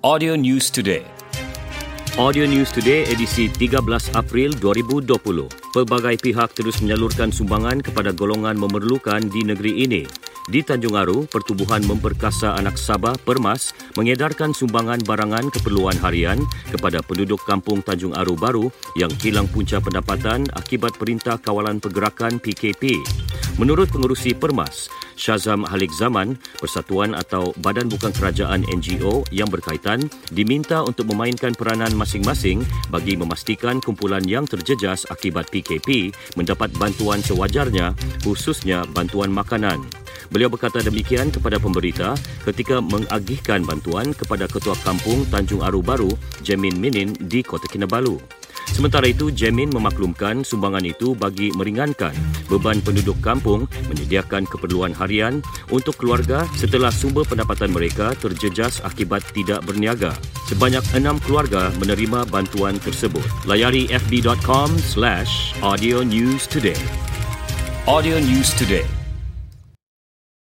Audio News Today. Audio News Today edisi 13 April 2020. Pelbagai pihak terus menyalurkan sumbangan kepada golongan memerlukan di negeri ini. Di Tanjung Aru, Pertubuhan Memperkasa Anak Sabah Permas mengedarkan sumbangan barangan keperluan harian kepada penduduk kampung Tanjung Aru Baru yang hilang punca pendapatan akibat Perintah Kawalan Pergerakan PKP. Menurut pengurusi Permas, Syazam Halik Zaman, persatuan atau badan bukan kerajaan NGO yang berkaitan diminta untuk memainkan peranan masing-masing bagi memastikan kumpulan yang terjejas akibat PKP mendapat bantuan sewajarnya khususnya bantuan makanan. Beliau berkata demikian kepada pemberita ketika mengagihkan bantuan kepada Ketua Kampung Tanjung Aru Baru, Jemin Minin di Kota Kinabalu. Sementara itu, Jemin memaklumkan sumbangan itu bagi meringankan beban penduduk kampung menyediakan keperluan harian untuk keluarga setelah sumber pendapatan mereka terjejas akibat tidak berniaga. Sebanyak enam keluarga menerima bantuan tersebut. Layari fb.com slash audio news today. Audio News Today.